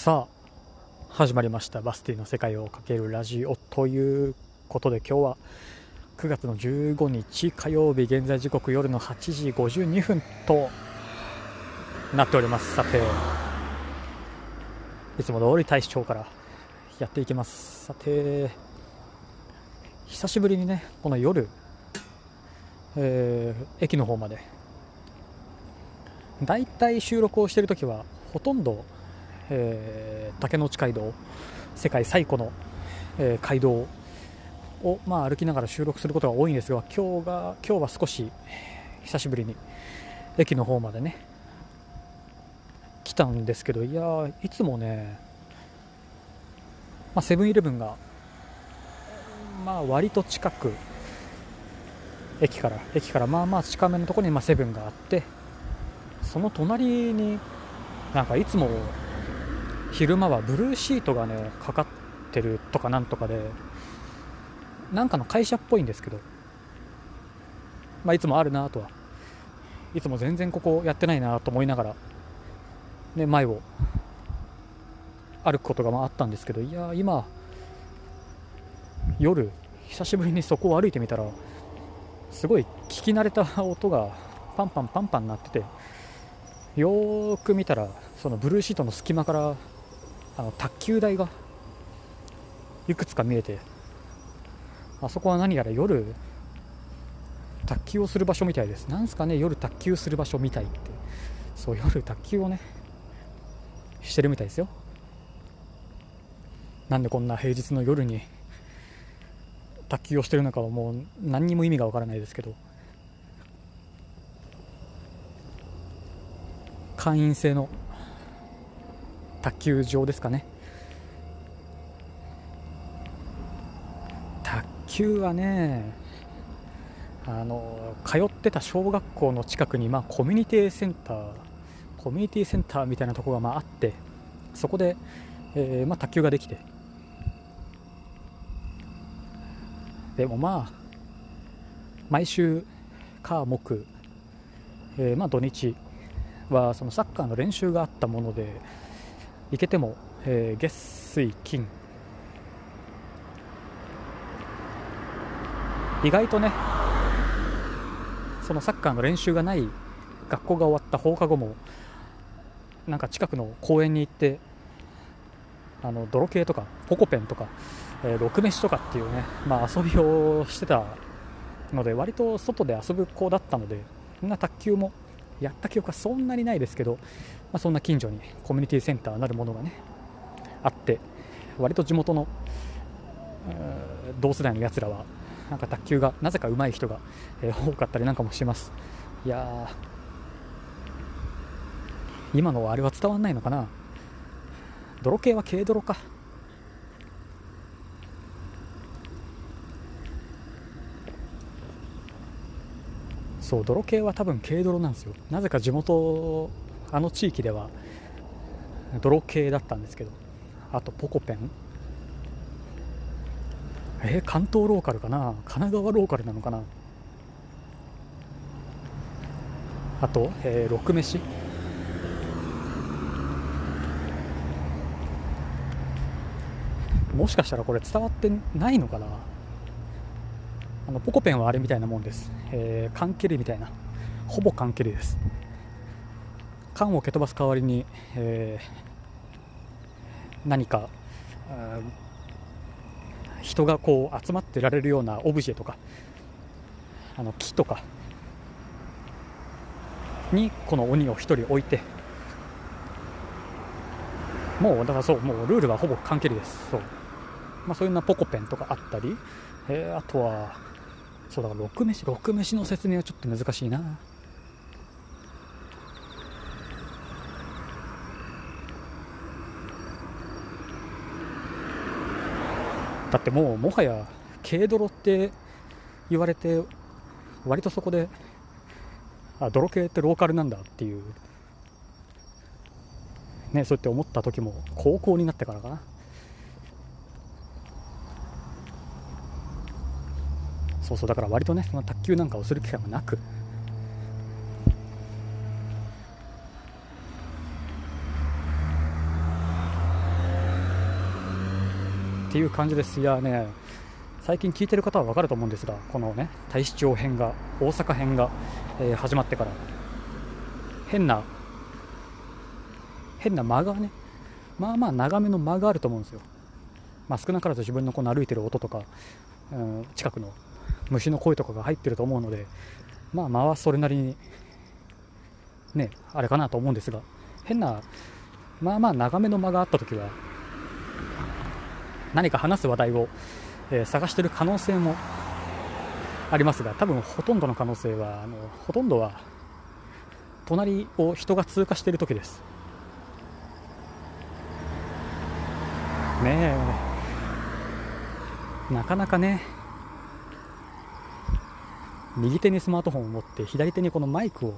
さあ始まりました。バスティの世界をかけるラジオということで今日は9月の15日火曜日現在時刻夜の8時52分となっております。さていつも通り大使町からやっていきます。さて久しぶりにねこの夜、えー、駅の方まで。だいたい収録をしている時はほとんどえー、竹野内街道世界最古の、えー、街道を、まあ、歩きながら収録することが多いんですが今日が今日は少し久しぶりに駅の方までね来たんですけどいやいつもねセブンイレブンが、まあ、割と近く駅から駅からまあまあ近めのところにセブンがあってその隣になんかいつも昼間はブルーシートがねかかってるとかなんとかでなんかの会社っぽいんですけど、まあ、いつもあるなとは。いつも全然ここやってないなと思いながら、ね、前を歩くことがあったんですけど。いや今夜久しぶりにそこを歩いてみたらすごい聞き慣れた音がパンパンパンパン鳴っててよーく見たらそのブルーシートの隙間からあの卓球台がいくつか見えてあそこは何やら夜卓球をする場所みたいです。なんすかね夜卓球する場所みたいって。そう夜卓球をねしてるみたいですよ。なんでこんな平日の夜に卓球をしてるのかはもう何にも意味がわからないですけど。会員制の卓球場ですかね。卓球はねあの通ってた小学校の近くに、まあ、コミュニティセンターコミュニティセンターみたいなところがまああってそこで、えー、まあ、卓球ができて。でもまあ毎週火木、えー、まあ土日はそのサッカーの練習があったもので行けても、えー、月水金。意外とねそのサッカーの練習がない学校が終わった放課後もなんか近くの公園に行ってあの泥系とかポコペンとか、えー、六飯とかっていうね、まあ、遊びをしてたので割と外で遊ぶ子だったのでみんな卓球もやった記憶はそんなにないですけど、まあ、そんな近所にコミュニティセンターなるものがねあって割と地元の同世代のやつらはなんか卓球がなぜか上手い人が、えー、多かったりなんかもします。いや今のあれは伝わんないのかな。泥系は軽泥か。そう泥系は多分軽泥なんですよ。なぜか地元あの地域では泥系だったんですけど。あとポコペン。えー、関東ローカルかな？神奈川ローカルなのかな？あと、えー、六飯。もしかしたらこれ伝わってないのかな？あのポコペンはあれみたいなもんです、えー、缶蹴りみたいな。ほぼ缶蹴りです。缶を蹴飛ばす代わりに、えー、何か人がこう集まってられるようなオブジェとかあの木とかにこの鬼を1人置いてもうだからそうもうルールはほぼ缶蹴りです。そう,、まあ、そういうなポコペンとかあったり、えー、あとはそうだから6飯6飯の説明はちょっと難しいな。だってもうもはや軽泥って言われて割とそこであ泥系ってローカルなんだっていうねそうやって思った時も高校になってからかな。そうそうだから割とねその卓球なんかをする機会もなく。っていう感じです。いやね最近聞いてる方は分かると思うんですがこのね大使町編が大阪編が、えー、始まってから変な変な間がねまあまあ長めの間があると思うんですよ、まあ、少なからず自分のこの歩いてる音とか、うん、近くの虫の声とかが入ってると思うのでまあ間はそれなりにねあれかなと思うんですが変なまあまあ長めの間があった時は何か話す話題を、えー、探してる可能性もありますが多分ほとんどの可能性はあのほとんどは隣を人が通過している時です。ねえ。なかなかね右手にスマートフォンを持って左手にこのマイクを、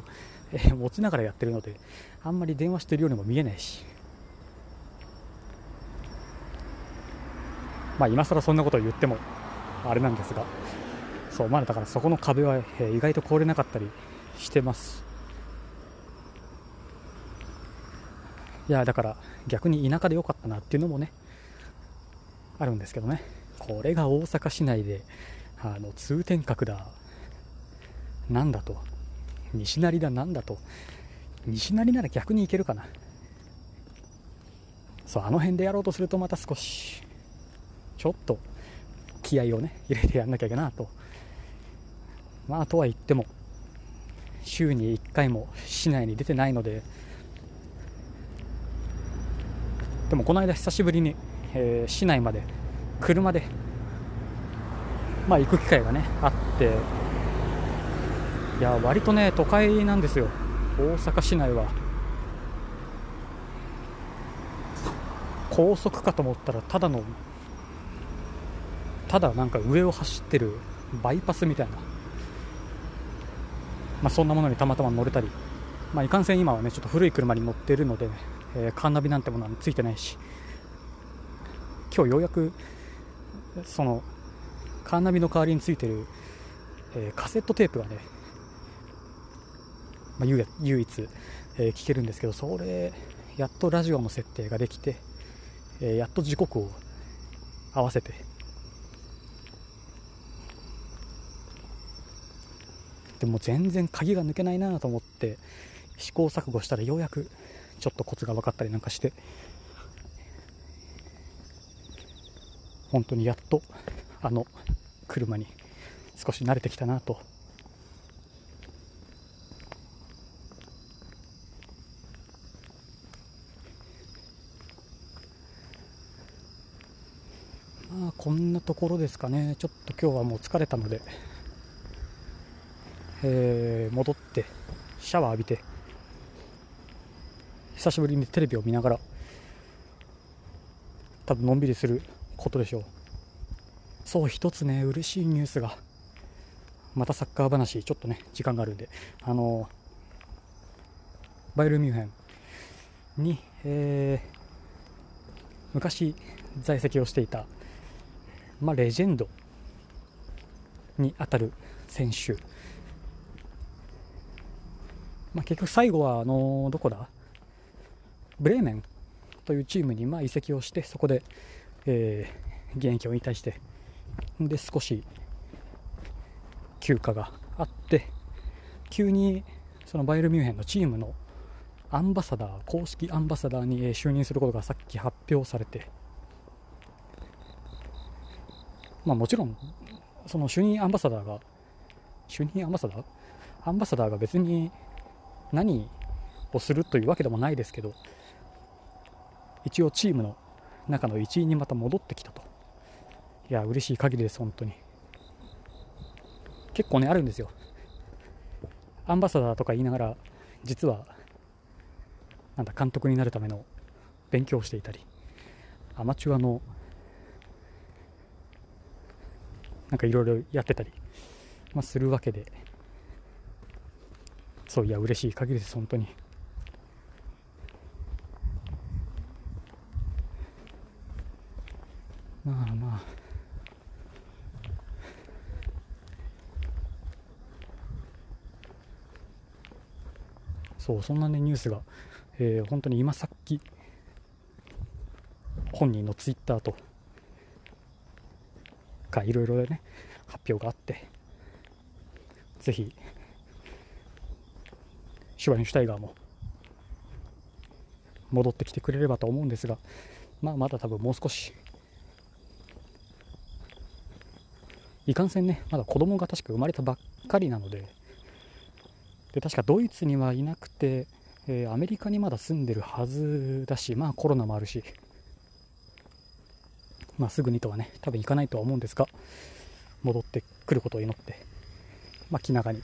えー、持ちながらやってるのであんまり電話してるようにも見えないし。まあ今更そんなことを言ってもあれなんですがそうまだだからそこの壁は、えー、意外と越えれなかったりしてます。いやだから逆に田舎で良かったなっていうのもねあるんですけどね。これが大阪市内であの通天閣だ。なんだと。西成だなんだと。西成なら逆に行けるかな。そうあの辺でやろうとするとまた少しちょっと気合をね入れてやんなきゃいけないと。まあとは言っても週に1回も市内に出てないので。でもこの間久しぶりにえー、市内まで車で、まあ、行く機会がねあって。いや割とね都会なんですよ。大阪市内は。高速かと思ったらただのただなんか上を走ってるバイパスみたいな、まあ、そんなものにたまたま乗れたり、まあ、いかんせん今はねちょっと古い車に乗ってるので、えー、カーナビなんてものはついてないし。今日ようやくそのカーナビの代わりについてる、えー、カセットテープがね、まあ、唯一、えー、聞けるんですけどそれやっとラジオの設定ができて、えー、やっと時刻を合わせてでも全然鍵が抜けないなと思って試行錯誤したらようやくちょっとコツが分かったりなんかして本当にやっとあの車に少し慣れてきたなとまあこんなところですかね。ちょっと今日はもう疲れたので、えー、戻ってシャワー浴びて。久しぶりにテレビを見ながら多分のんびりすることでしょう。そう一つね嬉しいニュースがまたサッカー話ちょっとね時間があるんで。あのバイルミュンヘンに、えー、昔在籍をしていた、まあ、レジェンドにあたる選手、まあ、結局最後はあのどこだ？ブレーメンというチームにまあ移籍をしてそこで、えー、現役を引退してで少し休暇があって急にそのバイエルミュンヘンのチームのアンバサダー公式アンバサダーに就任することがさっき発表されてまあもちろんその就任アンバサダーが就任アンバサダー？アンバサダーが別に何をするというわけでもないですけど一応チームの中の一員にまた戻ってきたと。いや嬉しい限りです本当に。結構ねあるんですよ。アンバサダーとか言いながら実はなんだ監督になるための勉強をしていたりアマチュアのなんかいろいろやってたり、まあ、するわけで。そういや嬉しい限りです本当に。まあまあ。そうそんなねニュースが、えー、本当に今さっき本人のツイッターとかいろいろね発表があってぜひシュワインシュタイガーも戻ってきてくれればと思うんですが、まあ、まだ多分もう少しいかんせんねまだ子供が確か生まれたばっかりなのでで確かドイツにはいなくて、えー、アメリカにまだ住んでるはずだしまあコロナもあるしまあ、すぐにとはね多分行かないとは思うんですが戻ってくることを祈って、まあ、気長に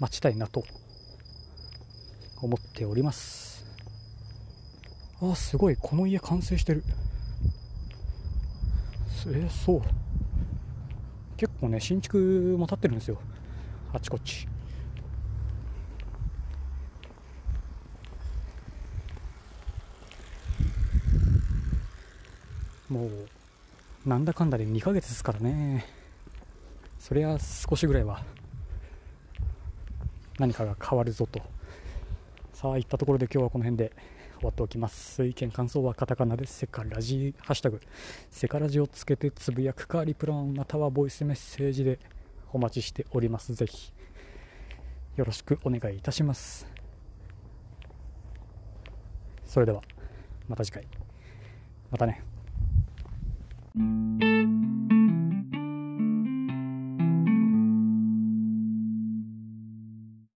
待ちたいなと思っております。あすごいこの家完成してる。えー、そう。結構ね新築も建ってるんですよ。あちこち。もうなんだかんだで2ヶ月ですからね。そりゃ少しぐらいは何かが変わるぞと。さあいったところで今日はこの辺で終わっておきます。意見感想はカタカナでセカラジハッシュタグセカラジをつけてつぶやくかリプランまたはボイスメッセージでお待ちしております。ぜひよろしくお願いいたします。それではまた次回。またね。Thank you.